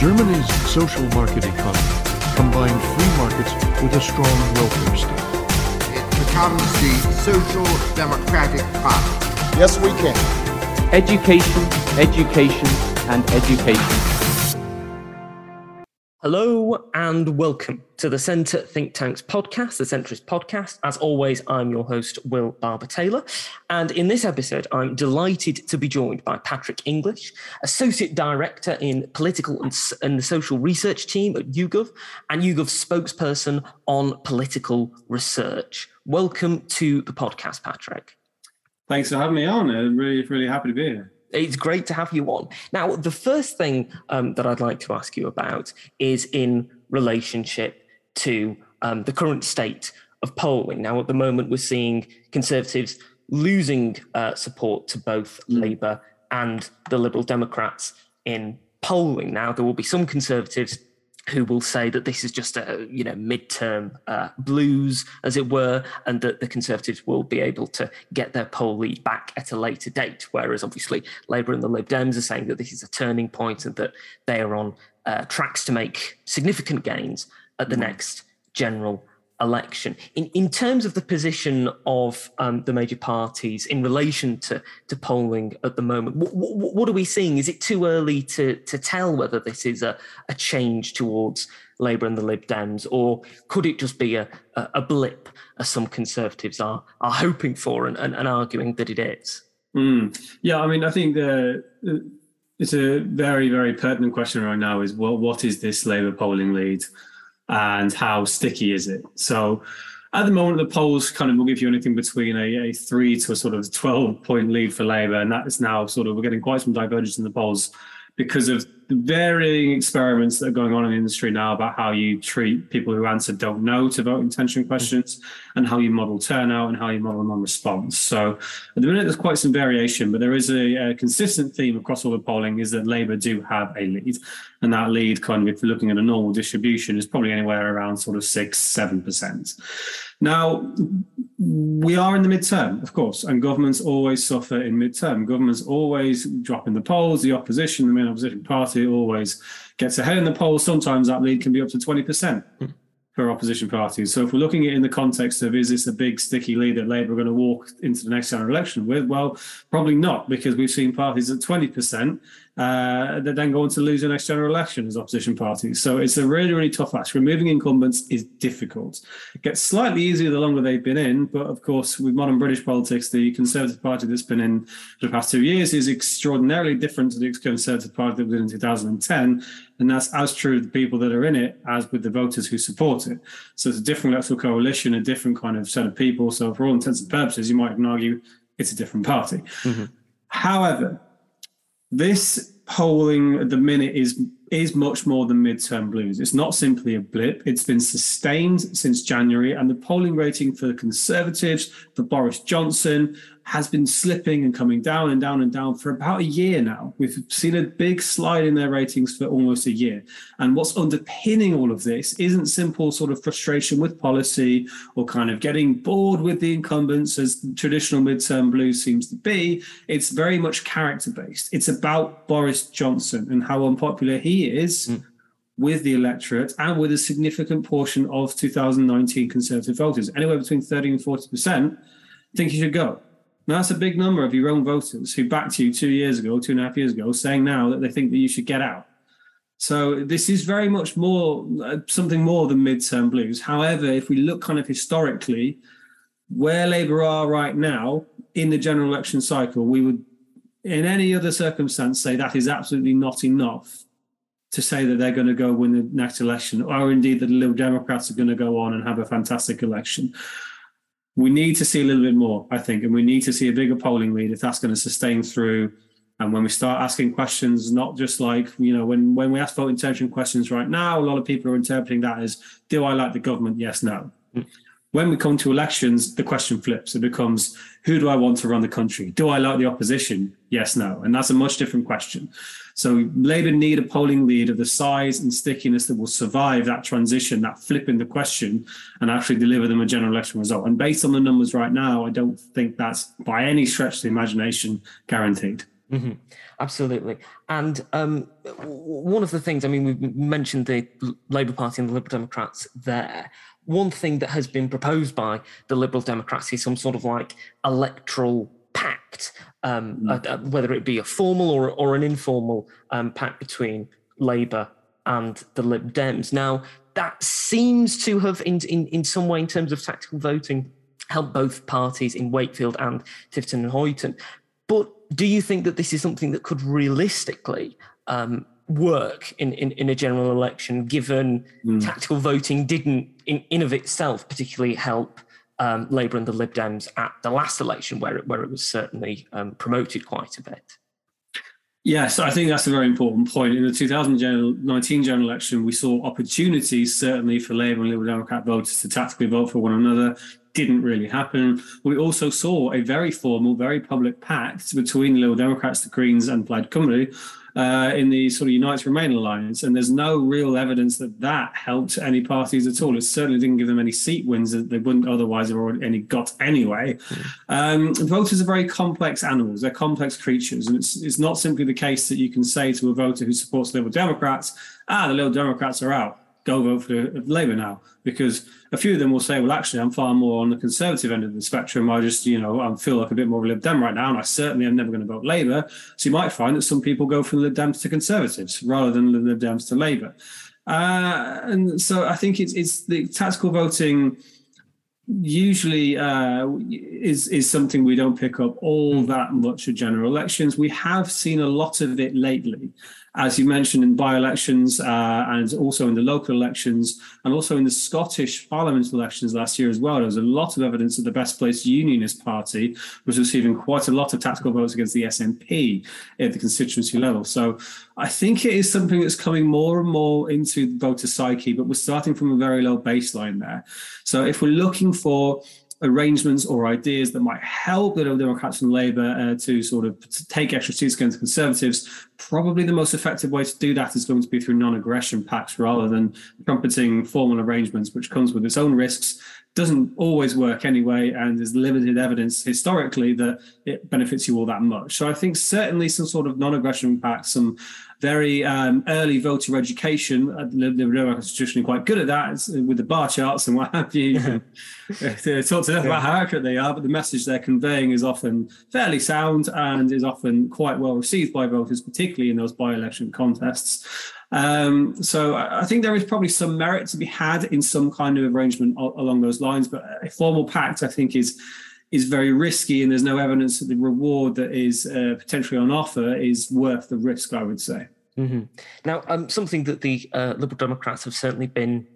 Germany's social market economy combined free markets with a strong welfare state. It becomes the Social Democratic Party. Yes, we can. Education, education, and education. Hello and welcome to the Centre Think Tanks podcast, the Centrist podcast. As always, I'm your host, Will Barber Taylor. And in this episode, I'm delighted to be joined by Patrick English, Associate Director in Political and, and the Social Research Team at YouGov, and YouGov's spokesperson on political research. Welcome to the podcast, Patrick. Thanks for having me on. I'm really, really happy to be here. It's great to have you on. Now, the first thing um, that I'd like to ask you about is in relationship to um, the current state of polling. Now, at the moment, we're seeing Conservatives losing uh, support to both mm. Labour and the Liberal Democrats in polling. Now, there will be some Conservatives who will say that this is just a you know midterm uh, blues, as it were, and that the Conservatives will be able to get their poll lead back at a later date. Whereas obviously Labour and the Lib Dems are saying that this is a turning point and that they are on uh, tracks to make significant gains at the mm. next general election. In, in terms of the position of um, the major parties in relation to, to polling at the moment, what, are we seeing? Is it too early to, to tell whether this is a, a change towards Labour and the Lib Dems, or could it just be a, a, a blip, as some Conservatives are, are hoping for and, and, and arguing that it is? Mm. Yeah, I mean, I think the, it's a very, very pertinent question right now is what, what is this Labour polling lead? And how sticky is it? So at the moment, the polls kind of will give you anything between a, a three to a sort of 12 point lead for Labour. And that is now sort of, we're getting quite some divergence in the polls because of the varying experiments that are going on in the industry now about how you treat people who answer don't know to vote intention questions and how you model turnout and how you model non-response. So at the minute, there's quite some variation, but there is a, a consistent theme across all the polling is that Labour do have a lead. And that lead kind of, if you're looking at a normal distribution, is probably anywhere around sort of six, seven percent. Now, we are in the midterm, of course, and governments always suffer in midterm. Governments always drop in the polls. The opposition, the main opposition party, always gets ahead in the polls. Sometimes that lead can be up to 20% for opposition parties. So if we're looking at it in the context of is this a big sticky lead that Labour are going to walk into the next general election with? Well, probably not, because we've seen parties at 20% uh, that then go on to lose the next general election as opposition parties. So it's a really, really tough ask. Removing incumbents is difficult. It gets slightly easier the longer they've been in, but of course, with modern British politics, the Conservative Party that's been in for the past two years is extraordinarily different to the Conservative Party that was in 2010. And that's as true of the people that are in it as with the voters who support it. So it's a different electoral coalition, a different kind of set of people. So for all intents and purposes, you might even argue it's a different party. Mm-hmm. However, this polling at the minute is is much more than midterm blues. It's not simply a blip. It's been sustained since January, and the polling rating for the Conservatives, for Boris Johnson, has been slipping and coming down and down and down for about a year now. We've seen a big slide in their ratings for almost a year. And what's underpinning all of this isn't simple sort of frustration with policy or kind of getting bored with the incumbents as traditional midterm blues seems to be. It's very much character based. It's about Boris Johnson and how unpopular he is. Mm with the electorate and with a significant portion of 2019 Conservative voters, anywhere between 30 and 40%, think he should go. Now, that's a big number of your own voters who backed you two years ago, two and a half years ago, saying now that they think that you should get out. So this is very much more uh, something more than midterm blues. However, if we look kind of historically, where Labour are right now in the general election cycle, we would, in any other circumstance, say that is absolutely not enough to say that they're going to go win the next election, or indeed that the Liberal Democrats are going to go on and have a fantastic election we need to see a little bit more, I think, and we need to see a bigger polling lead if that's going to sustain through. And when we start asking questions, not just like, you know, when, when we ask vote intention questions right now, a lot of people are interpreting that as, do I like the government? Yes, no. Mm. When we come to elections, the question flips. It becomes, who do I want to run the country? Do I like the opposition? Yes, no. And that's a much different question. So Labour need a polling lead of the size and stickiness that will survive that transition, that flip in the question, and actually deliver them a general election result. And based on the numbers right now, I don't think that's by any stretch of the imagination guaranteed. Mm-hmm. Absolutely. And um, one of the things, I mean, we mentioned the Labour Party and the Liberal Democrats there. One thing that has been proposed by the Liberal Democrats is some sort of like electoral pact, um, mm. uh, whether it be a formal or, or an informal um, pact between Labour and the Lib Dems. Now, that seems to have, in, in, in some way, in terms of tactical voting, helped both parties in Wakefield and Tiverton and Honiton. But do you think that this is something that could realistically um, work in, in, in, a general election, given mm. tactical voting didn't, in, in of itself, particularly help um, Labour and the Lib Dems at the last election, where it, where it was certainly um, promoted quite a bit? Yes, I think that's a very important point. In the 2019 general election, we saw opportunities certainly for Labour and Liberal Democrat voters to tactically vote for one another. Didn't really happen. We also saw a very formal, very public pact between Liberal Democrats, the Greens, and Plaid Cymru uh, in the sort of Unite Remain alliance, and there's no real evidence that that helped any parties at all. It certainly didn't give them any seat wins that they wouldn't otherwise have already got anyway. Mm. Um, voters are very complex animals; they're complex creatures, and it's it's not simply the case that you can say to a voter who supports Liberal Democrats, "Ah, the Liberal Democrats are out." Go vote for Labour now because a few of them will say, well, actually, I'm far more on the conservative end of the spectrum. I just, you know, I feel like a bit more of a Lib Dem right now, and I certainly am never going to vote Labour. So you might find that some people go from Lib Dems to Conservatives rather than Lib Dems to Labour. Uh, and so I think it's it's the tactical voting usually uh, is is something we don't pick up all that much at general elections. We have seen a lot of it lately as you mentioned in by-elections uh, and also in the local elections and also in the Scottish Parliament elections last year as well, there was a lot of evidence that the Best Placed Unionist Party was receiving quite a lot of tactical votes against the SNP at the constituency level. So I think it is something that's coming more and more into the voter psyche, but we're starting from a very low baseline there. So if we're looking for arrangements or ideas that might help the Democrats and Labour uh, to sort of take extra seats against Conservatives, probably the most effective way to do that is going to be through non-aggression pacts rather than trumpeting formal arrangements, which comes with its own risks, doesn't always work anyway, and there's limited evidence historically that it benefits you all that much. So I think certainly some sort of non-aggression pact, some very um, early voter education. The Liberal Constitution quite good at that with the bar charts and what have you. talk to them about how accurate they are, but the message they're conveying is often fairly sound and is often quite well received by voters, particularly in those by-election contests. Um, so I think there is probably some merit to be had in some kind of arrangement along those lines, but a formal pact, I think, is is very risky, and there's no evidence that the reward that is uh, potentially on offer is worth the risk. I would say. Mm-hmm. Now, um, something that the uh, Liberal Democrats have certainly been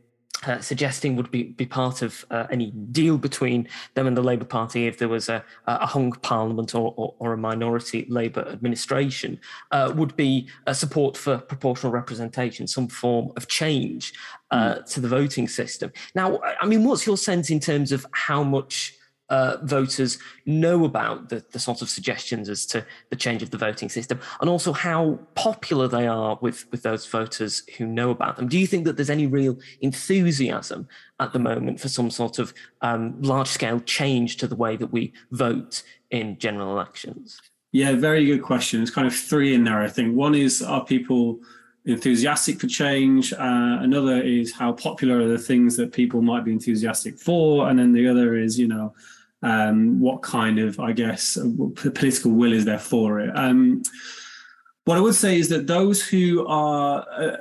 uh, suggesting would be, be part of uh, any deal between them and the Labour Party if there was a, a hung parliament or, or, or a minority Labour administration uh, would be a support for proportional representation, some form of change mm. to the voting system. Now, I mean, what's your sense in terms of how much uh, voters know about the, the sort of suggestions as to the change of the voting system and also how popular they are with, with those voters who know about them. Do you think that there's any real enthusiasm at the moment for some sort of um, large scale change to the way that we vote in general elections? Yeah, very good question. There's kind of three in there, I think. One is are people enthusiastic for change. Uh, another is how popular are the things that people might be enthusiastic for, and then the other is you know um, what kind of I guess political will is there for it. Um, what I would say is that those who are uh,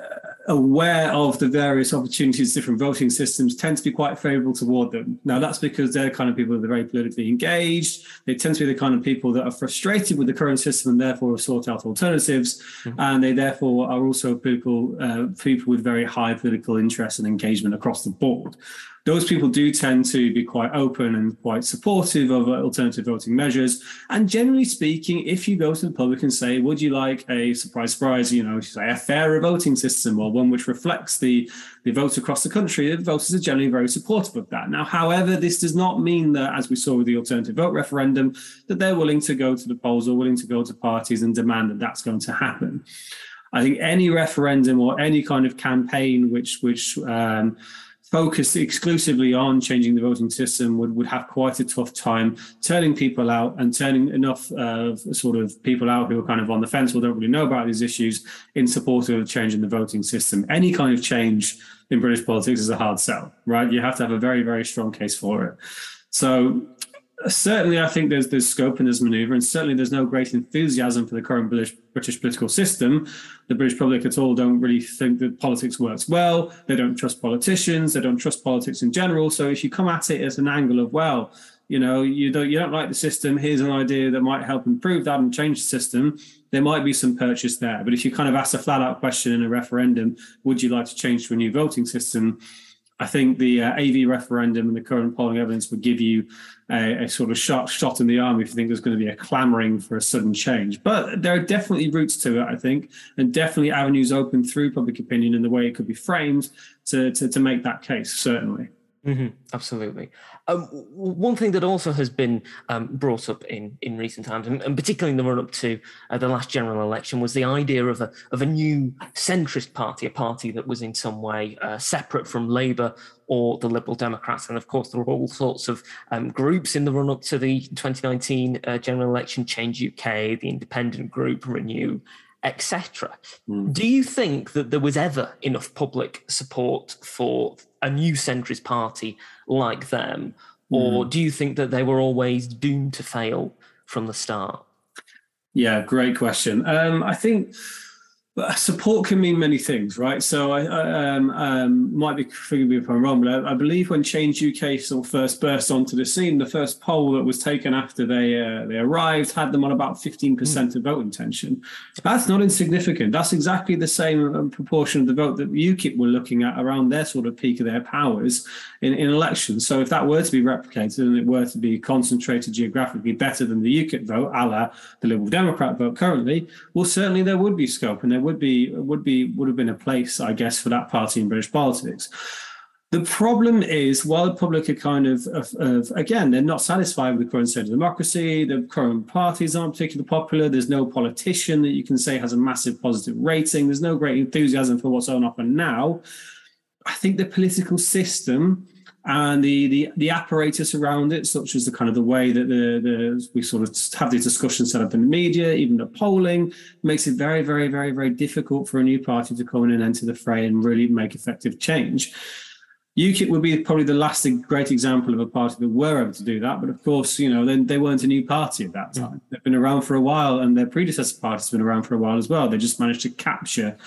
aware of the various opportunities, different voting systems, tend to be quite favourable toward them. Now, that's because they're the kind of people that are very politically engaged. They tend to be the kind of people that are frustrated with the current system and therefore have sought out alternatives. Mm-hmm. And they therefore are also people uh, people with very high political interest and engagement across the board those people do tend to be quite open and quite supportive of alternative voting measures. And generally speaking, if you go to the public and say, would you like a surprise, surprise, you know, say a fairer voting system or one which reflects the, the votes across the country, the voters are generally very supportive of that. Now, however, this does not mean that, as we saw with the alternative vote referendum, that they're willing to go to the polls or willing to go to parties and demand that that's going to happen. I think any referendum or any kind of campaign which which um, focused exclusively on changing the voting system would, would have quite a tough time turning people out and turning enough uh, sort of people out who are kind of on the fence or don't really know about these issues in support of changing the voting system. Any kind of change in British politics is a hard sell, right? You have to have a very, very strong case for it. So certainly I think there's there's scope in this manoeuvre, and certainly there's no great enthusiasm for the current British, British political system. The British public at all don't really think that politics works well. They don't trust politicians. They don't trust politics in general. So if you come at it as an angle of well, you know, you don't you don't like the system. Here's an idea that might help improve that and change the system. There might be some purchase there. But if you kind of ask a flat out question in a referendum, would you like to change to a new voting system? I think the uh, AV referendum and the current polling evidence would give you a, a, sort of shot shot in the arm if you think there's going to be a clamoring for a sudden change. But there are definitely routes to it, I think, and definitely avenues open through public opinion and the way it could be framed to to, to make that case. Certainly. Mm-hmm, absolutely. Um, one thing that also has been um, brought up in, in recent times, and, and particularly in the run up to uh, the last general election, was the idea of a of a new centrist party, a party that was in some way uh, separate from Labour or the Liberal Democrats. And of course, there were all sorts of um, groups in the run up to the 2019 uh, general election: Change UK, the Independent Group, Renew, etc. Mm. Do you think that there was ever enough public support for a new centrist party like them, or mm. do you think that they were always doomed to fail from the start? Yeah, great question. Um, I think support can mean many things, right? So I, I um, um, might be forgive me if I'm wrong, but I, I, believe when Change UK sort of first burst onto the scene, the first poll that was taken after they uh, they arrived had them on about 15% mm. of vote intention. That's not insignificant. That's exactly the same um, proportion of the vote that UKIP were looking at around their sort of peak of their powers in, in elections. So if that were to be replicated and it were to be concentrated geographically better than the UKIP vote, a la the Liberal Democrat vote currently, well, certainly there would be scope and there would be would be would have been a place, I guess, for that party in British politics. The problem is, while the public are kind of, of, of, again, they're not satisfied with the current state of democracy. The current parties aren't particularly popular. There's no politician that you can say has a massive positive rating. There's no great enthusiasm for what's on offer now. I think the political system and the, the the apparatus around it, such as the kind of the way that the, the we sort of have these discussions set up in the media, even the polling, makes it very, very, very, very difficult for a new party to come in and enter the fray and really make effective change. UKIP would be probably the last great example of a party that were able to do that. But of course, you know, they, they weren't a new party at that mm. time. Been around for a while, and their predecessor parties have been around for a while as well. They just managed to capture,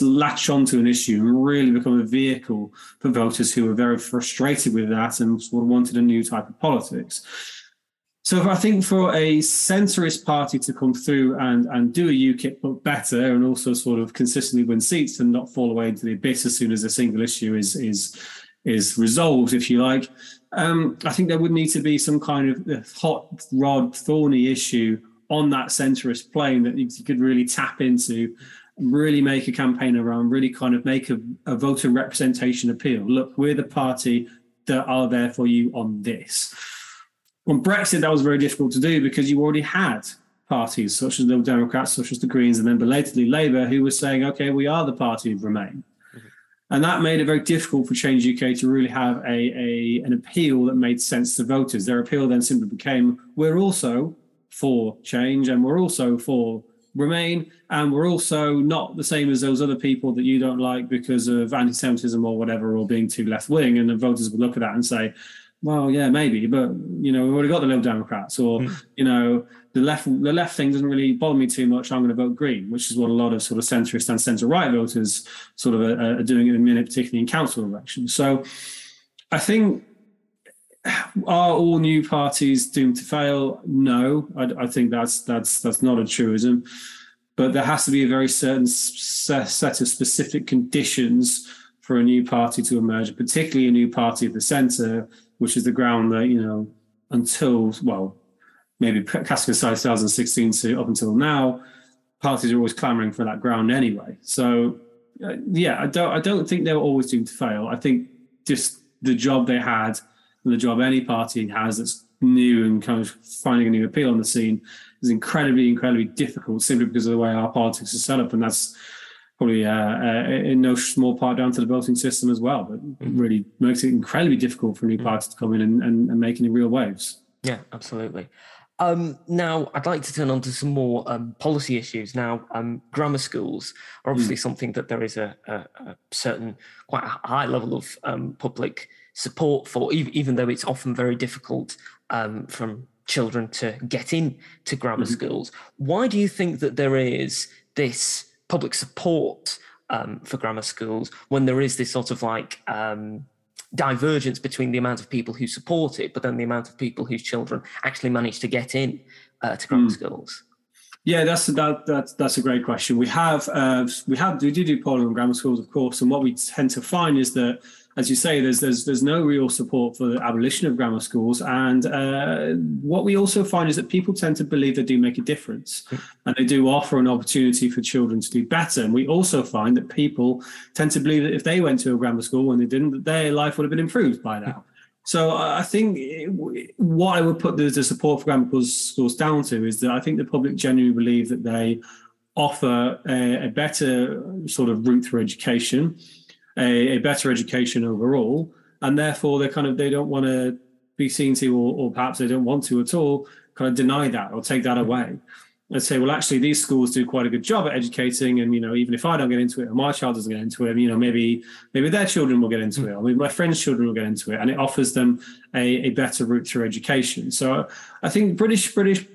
latch onto an issue, and really become a vehicle for voters who were very frustrated with that and sort of wanted a new type of politics. So I think for a centrist party to come through and, and do a UKIP but better and also sort of consistently win seats and not fall away into the abyss as soon as a single issue is is is resolved, if you like, um, I think there would need to be some kind of hot rod, thorny issue on that centrist plane that you could really tap into, really make a campaign around, really kind of make a, a voter representation appeal. Look, we're the party that are there for you on this. On Brexit, that was very difficult to do because you already had parties such as the Democrats, such as the Greens, and then belatedly Labour, who were saying, okay, we are the party of Remain. And that made it very difficult for Change UK to really have a, a an appeal that made sense to voters. Their appeal then simply became we're also for change and we're also for remain and we're also not the same as those other people that you don't like because of anti-Semitism or whatever or being too left wing. And the voters would look at that and say, well, yeah, maybe, but you know, we've already got the Liberal Democrats, or mm. you know, the left the left thing doesn't really bother me too much. I'm going to vote Green, which is what a lot of sort of centrist and centre right voters sort of are, are doing at the minute, particularly in council elections. So, I think are all new parties doomed to fail? No, I, I think that's that's that's not a truism, but there has to be a very certain set of specific conditions for a new party to emerge, particularly a new party of the centre which is the ground that you know until well maybe casting aside 2016 to up until now, parties are always clamoring for that ground anyway. So uh, yeah, I don't I don't think they were always doomed to fail. I think just the job they had and the job any party has that's new and kind of finding a new appeal on the scene is incredibly incredibly difficult simply because of the way our politics is set up and that's probably uh, uh, in no small part down to the voting system as well. But it really makes it incredibly difficult for new parties to come in and, and, and make any real waves. Yeah, absolutely. Um, now, I'd like to turn on to some more um, policy issues. Now, um, grammar schools are obviously something that there is a, a, a certain, quite a high level of um, public support for, even, even though it's often very difficult um, from children to get in to grammar schools. Why do you think that there is this public support um, for grammar schools when there is this sort of like um, divergence between the amount of people who support it, but then the amount of people whose children actually manage to get in uh, to grammar schools? Yeah, that's that, that's that's a great question. We have uh, we have we do do polling on grammar schools, of course, and what we tend to find is that, as you say, there's there's there's no real support for the abolition of grammar schools, and uh, what we also find is that people tend to believe they do make a difference, and they do offer an opportunity for children to do better. And we also find that people tend to believe that if they went to a grammar school when they didn't, that their life would have been improved by now. So I think what I would put the, the support for grammar schools, down to is that I think the public genuinely believe that they offer a, a better sort of route through education, a, a better education overall, and therefore they kind of they don't want to be seen to, or, or perhaps they don't want to at all, kind of deny that or take that away and say, well, actually, these schools do quite a good job at educating, and you know, even if I don't get into it, or my child doesn't get into it, you know, maybe maybe their children will get into it, or maybe my friends' children will get into it, and it offers them a, a better route through education. So, I think British British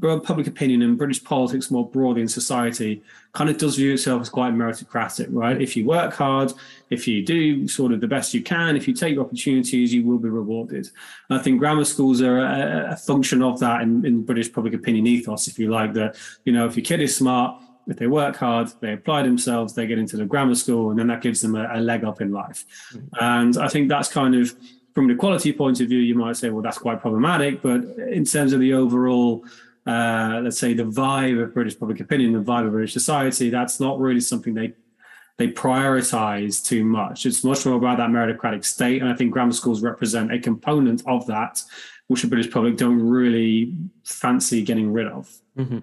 public opinion and British politics more broadly in society kind of does view itself as quite meritocratic, right? If you work hard, if you do sort of the best you can, if you take opportunities, you will be rewarded. And I think grammar schools are a, a function of that in, in British public opinion ethos, if you like, that, you know, if your kid is smart, if they work hard, they apply themselves, they get into the grammar school, and then that gives them a, a leg up in life. Mm-hmm. And I think that's kind of, from an equality point of view, you might say, well, that's quite problematic. But in terms of the overall, uh, let's say, the vibe of British public opinion, the vibe of British society, that's not really something they they prioritize too much. It's much more about that meritocratic state. And I think grammar schools represent a component of that, which the British public don't really fancy getting rid of. hmm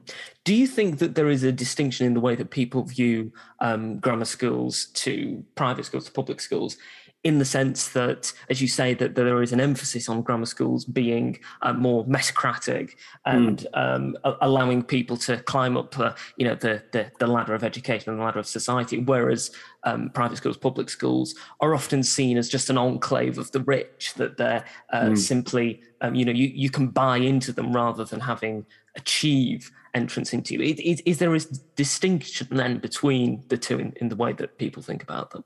Do you think that there is a distinction in the way that people view um, grammar schools to private schools to public schools? In the sense that, as you say, that there is an emphasis on grammar schools being uh, more meritocratic and um, a- allowing people to climb up, uh, you know, the, the the ladder of education and the ladder of society, whereas um, private schools, public schools are often seen as just an enclave of the rich, that they're uh, simply, um, you know, you, you can buy into them rather than having achieve entrance into. Is, is, is there a distinction then between the two in, in the way that people think about them?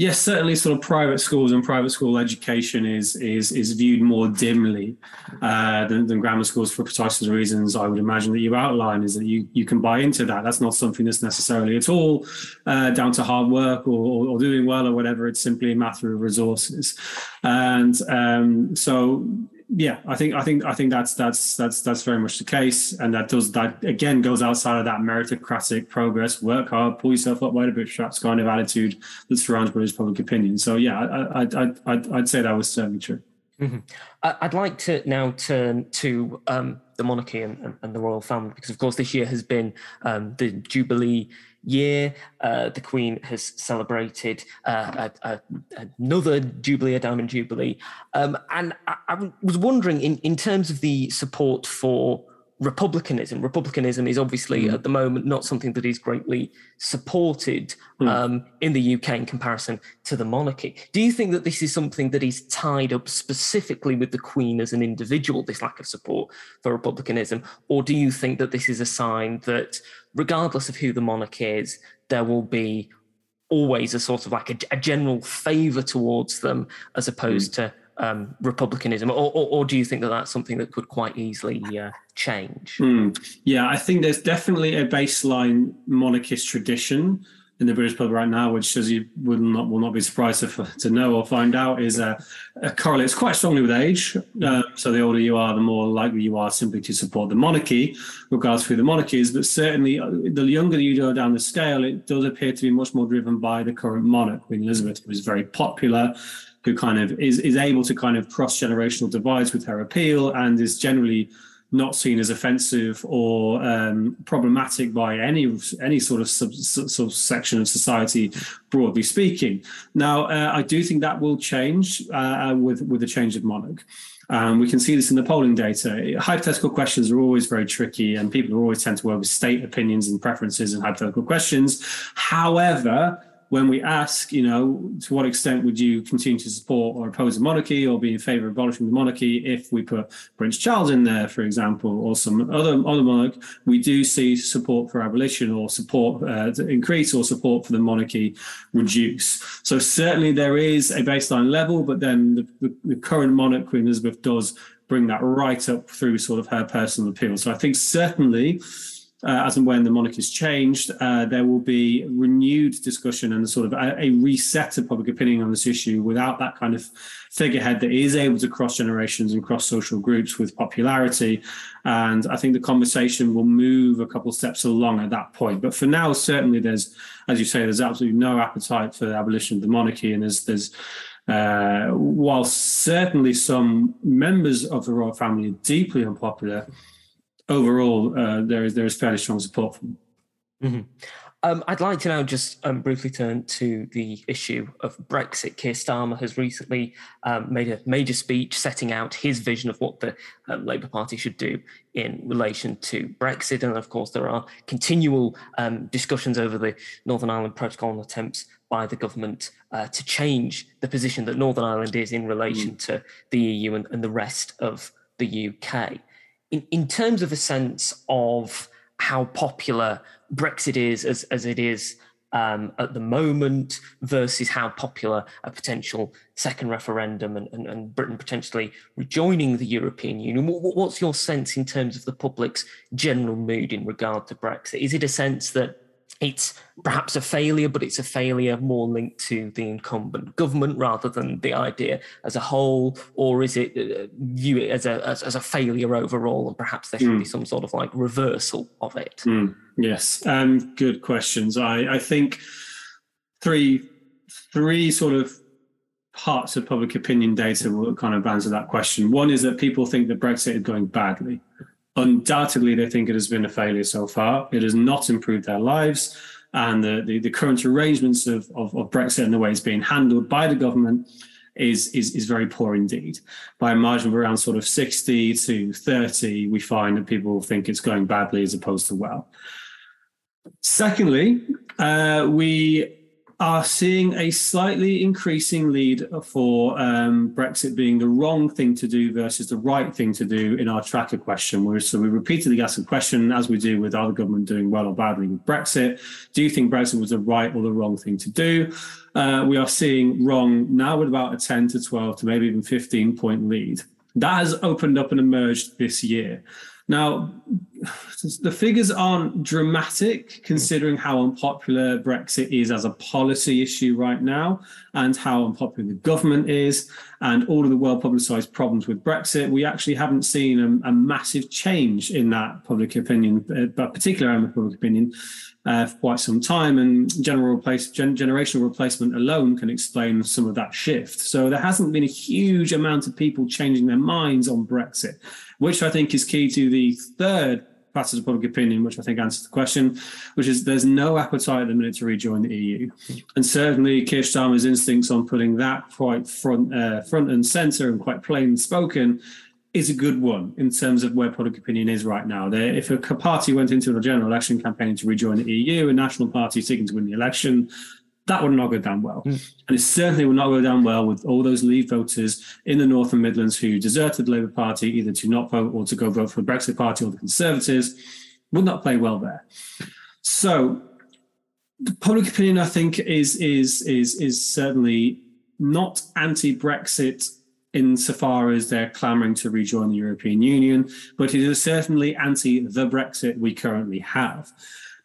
Yes, certainly. Sort of private schools and private school education is is is viewed more dimly uh, than, than grammar schools for precisely the reasons I would imagine that you outline. Is that you you can buy into that. That's not something that's necessarily at all uh, down to hard work or, or, doing well or whatever. It's simply a matter of resources, and um, so yeah, I think I think I think that's that's that's that's very much the case, and that does that again goes outside of that meritocratic progress, work hard, pull yourself up by the bootstraps kind of attitude that surrounds British public opinion. So yeah, I, I, I, I'd, I'd say that was certainly true. I- I'd like to now turn to um, the monarchy and, and the royal family because, of course, this year has been um, the Jubilee year. Uh, the Queen has celebrated uh, a, a, another Jubilee, a Diamond Jubilee. Um, and I, I was wondering, in, in terms of the support for republicanism, republicanism is obviously mm. at the moment not something that is greatly supported mm. um, in the UK in comparison to the monarchy. Do you think that this is something that is tied up specifically with the Queen as an individual, this lack of support for republicanism? Or do you think that this is a sign that, regardless of who the monarch is, there will be always a sort of like a, a general favour towards them as opposed mm. to um, republicanism? Or, or, or do you think that that's something that could quite easily uh, change? Hmm. Yeah, I think there's definitely a baseline monarchist tradition in the British public right now, which, as you will not will not be surprised to, to know or find out, is uh, uh, correlates quite strongly with age. Uh, so the older you are, the more likely you are simply to support the monarchy, regardless of who the monarchy is. But certainly, uh, the younger you go down the scale, it does appear to be much more driven by the current monarch, Queen Elizabeth, who is very popular, who kind of is is able to kind of cross generational divides with her appeal, and is generally not seen as offensive or um, problematic by any any sort of sub, sort of section of society, broadly speaking. Now, uh, I do think that will change uh, with with the change of monarch. Um, we can see this in the polling data. Hypothetical questions are always very tricky, and people always tend to work with state opinions and preferences in hypothetical questions. However, when we ask, you know, to what extent would you continue to support or oppose a monarchy or be in favor of abolishing the monarchy if we put Prince Charles in there, for example, or some other other monarch, we do see support for abolition or support uh, increase or support for the monarchy reduce. So certainly there is a baseline level, but then the, the, the current monarch, Queen Elizabeth, does bring that right up through sort of her personal appeal. So I think certainly uh, as and when the monarchy is changed, uh, there will be renewed discussion and sort of a, a, reset of public opinion on this issue without that kind of figurehead that is able to cross generations and cross social groups with popularity. And I think the conversation will move a couple steps along at that point. But for now, certainly there's, as you say, there's absolutely no appetite for the abolition of the monarchy. And there's, there's uh, while certainly some members of the royal family are deeply unpopular, overall, uh, there is there is fairly strong support for them. Mm-hmm. Um, I'd like to now just um, briefly turn to the issue of Brexit. Keir Starmer has recently um, made a major speech setting out his vision of what the um, Labour Party should do in relation to Brexit. And of course, there are continual um, discussions over the Northern Ireland Protocol and attempts by the government uh, to change the position that Northern Ireland is in relation mm. to the EU and, and the rest of the UK in, in terms of a sense of how popular Brexit is as, as it is um, at the moment versus how popular a potential second referendum and, and, and Britain potentially rejoining the European Union. What, what's your sense in terms of the public's general mood in regard to Brexit? Is it a sense that it's perhaps a failure, but it's a failure more linked to the incumbent government rather than the idea as a whole, or is it uh, view it as a as, as, a failure overall, and perhaps there should mm. be hmm. some sort of like reversal of it? Mm. Yes, um, good questions. I I think three three sort of parts of public opinion data will kind of answer that question. One is that people think that Brexit is going badly. Undoubtedly, they think it has been a failure so far. It has not improved their lives. And the, the, the current arrangements of, of, of, Brexit and the way it's being handled by the government is, is, is very poor indeed. By a margin of around sort of 60 to 30, we find that people think it's going badly as opposed to well. Secondly, uh, we are seeing a slightly increasing lead for um, Brexit being the wrong thing to do versus the right thing to do in our tracker question. Where, so we repeatedly ask the question, as we do with other government doing well or badly with Brexit, do you think Brexit was the right or the wrong thing to do? Uh, we are seeing wrong now with about a 10 to 12 to maybe even 15 point lead. That has opened up and emerged this year. Now, the figures aren't dramatic considering how unpopular Brexit is as a policy issue right now and how unpopular the government is and all of the well publicized problems with Brexit. We actually haven't seen a, a massive change in that public opinion, uh, but particularly around the public opinion, uh, for quite some time. And general replace, gen, generational replacement alone can explain some of that shift. So there hasn't been a huge amount of people changing their minds on Brexit which I think is key to the third passage of public opinion, which I think answers the question, which is there's no appetite at the minute to rejoin the EU. And certainly Keir Starmer's instincts on putting that quite front, uh, front and centre and quite plain spoken is a good one in terms of where public opinion is right now. There, if a party went into a general election campaign to rejoin the EU, a national party seeking to win the election, that would not go down well. Mm. And it certainly would not go down well with all those Leave voters in the North and Midlands who deserted the Labour Party either to not vote or to go vote for the Brexit Party or the Conservatives. Would not play well there. So the public opinion, I think, is is is is certainly not anti-Brexit insofar as they're clamoring to rejoin the European Union, but it is certainly anti the Brexit we currently have.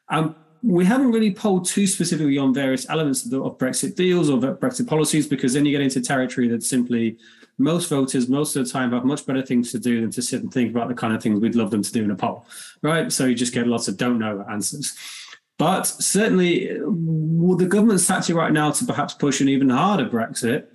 Um, we haven't really polled too specifically on various elements of, the, of, Brexit deals or Brexit policies because then you get into territory that simply most voters most of the time have much better things to do than to sit and think about the kind of things we'd love them to do in a poll, right? So you just get lots of don't know answers. But certainly, will the government's tactic right now to perhaps push an even harder Brexit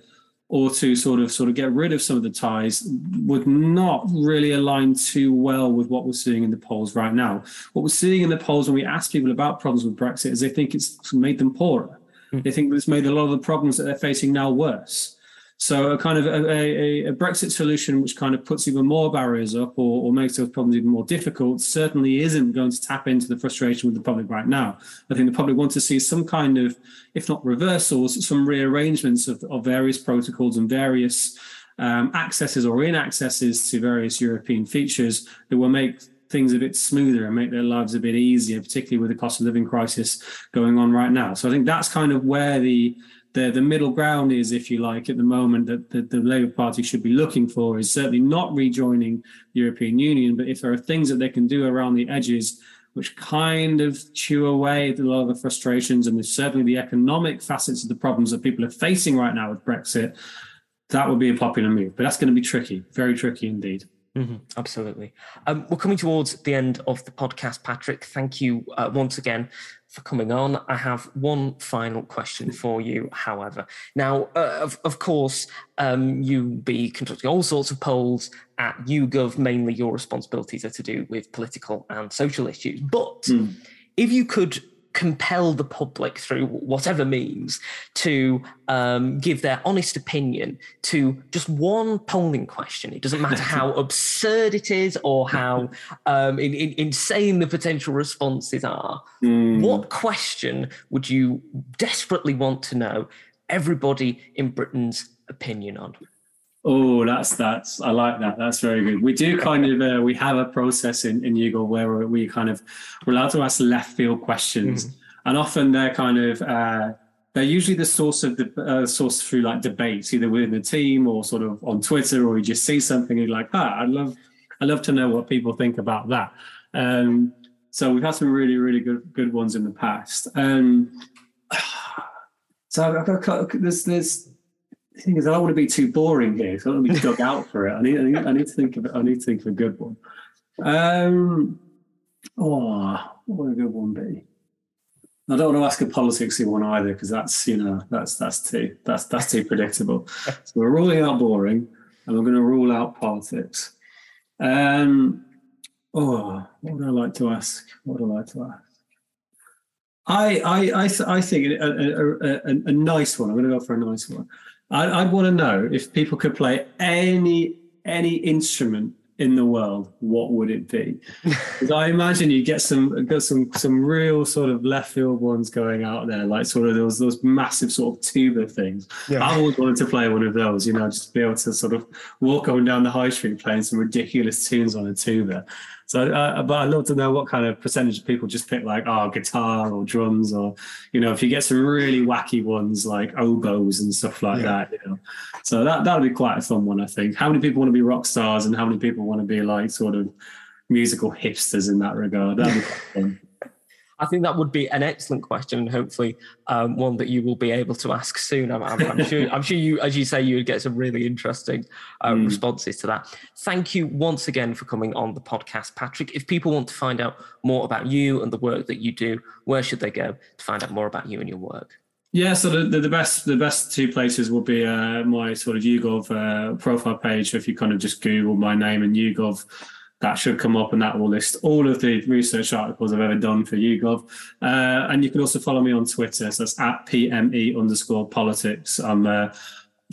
or to sort of sort of get rid of some of the ties would not really align too well with what we're seeing in the polls right now. What we're seeing in the polls when we ask people about problems with Brexit is they think it's made them poorer. Mm. They think it's made a lot of the problems that they're facing now worse. So a kind of a, a, a, Brexit solution which kind of puts even more barriers up or, or, makes those problems even more difficult certainly isn't going to tap into the frustration with the public right now. I think the public want to see some kind of, if not reversals, some rearrangements of, of various protocols and various um, accesses or inaccesses to various European features that will make things a bit smoother and make their lives a bit easier, particularly with the cost of living crisis going on right now. So I think that's kind of where the the, the middle ground is, if you like, at the moment that the, the Labour Party should be looking for is certainly not rejoining the European Union, but if there are things that they can do around the edges which kind of chew away a lot of the frustrations and certainly the economic facets of the problems that people are facing right now with Brexit, that would be a popular move. But that's going to be tricky, very tricky indeed. Mm-hmm, absolutely. Um, we're coming towards the end of the podcast, Patrick. Thank you uh, once again for coming on. I have one final question for you, however. Now, uh, of, of course, um, you be conducting all sorts of polls at YouGov. Mainly your responsibilities are to do with political and social issues. But mm. if you could compel the public through whatever means to um, give their honest opinion to just one polling question. It doesn't matter how absurd it is or how um, in, in, insane the potential responses are. Mm. What question would you desperately want to know everybody in Britain's opinion on? Oh, that's that's I like that. That's very good. We do kind of uh, we have a process in in YouGov where we kind of we're allowed to ask left field questions, mm-hmm. and often they're kind of uh, they're usually the source of the uh, source through like debates, either within the team or sort of on Twitter, or you just see something and you're like, ah, I'd love I'd love to know what people think about that. Um, so we've had some really really good good ones in the past. Um, so I've got, there's there's the thing is, I don't want to be too boring here. So I don't want to be dug out for it. I need, I need, I need to think of, it. I need to think of a good one. Um, oh, what would a good one be? I don't want to ask a politicsy one either because that's you know that's that's too that's that's too predictable. so we're ruling out boring, and we're going to rule out politics. Um, oh, what would I like to ask? What would I like to ask? I I I, th- I think a, a, a, a, nice one. I'm going to go for a nice one. I, would want to know if people could play any any instrument in the world, what would it be? Because I imagine you get some get some some real sort of left field ones going out there, like sort of those those massive sort of tuba things. Yeah. I've always wanted to play one of those, you know, just to be able to sort of walk on down the high street playing some ridiculous tunes on a tuba. So, uh, but I'd love to know what kind of percentage of people just pick like, oh, guitar or drums, or you know, if you get some really wacky ones like oboes and stuff like yeah. that, you know. So that that'll be quite a fun one, I think. How many people want to be rock stars, and how many people want to be like sort of musical hipsters in that regard? That'd be quite fun. I think that would be an excellent question, and hopefully um, one that you will be able to ask soon. I'm, I'm, I'm sure. I'm sure you, as you say, you would get some really interesting uh, mm. responses to that. Thank you once again for coming on the podcast, Patrick. If people want to find out more about you and the work that you do, where should they go to find out more about you and your work? Yeah, so the, the, the best the best two places will be uh, my sort of YouGov uh, profile page. So if you kind of just Google my name and YouGov that should come up and that will list all of the research articles I've ever done for YouGov. Uh, and you can also follow me on Twitter. So that's at PME underscore politics. I'm uh,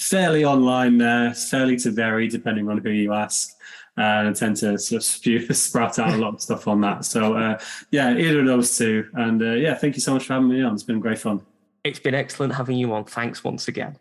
fairly online there, fairly to vary depending on who you ask. Uh, I tend to sort of spew, sprout out a lot of stuff on that. So uh, yeah, either of those two. And uh, yeah, thank you so much for having me on. It's been great fun. It's been excellent having you on. Thanks once again.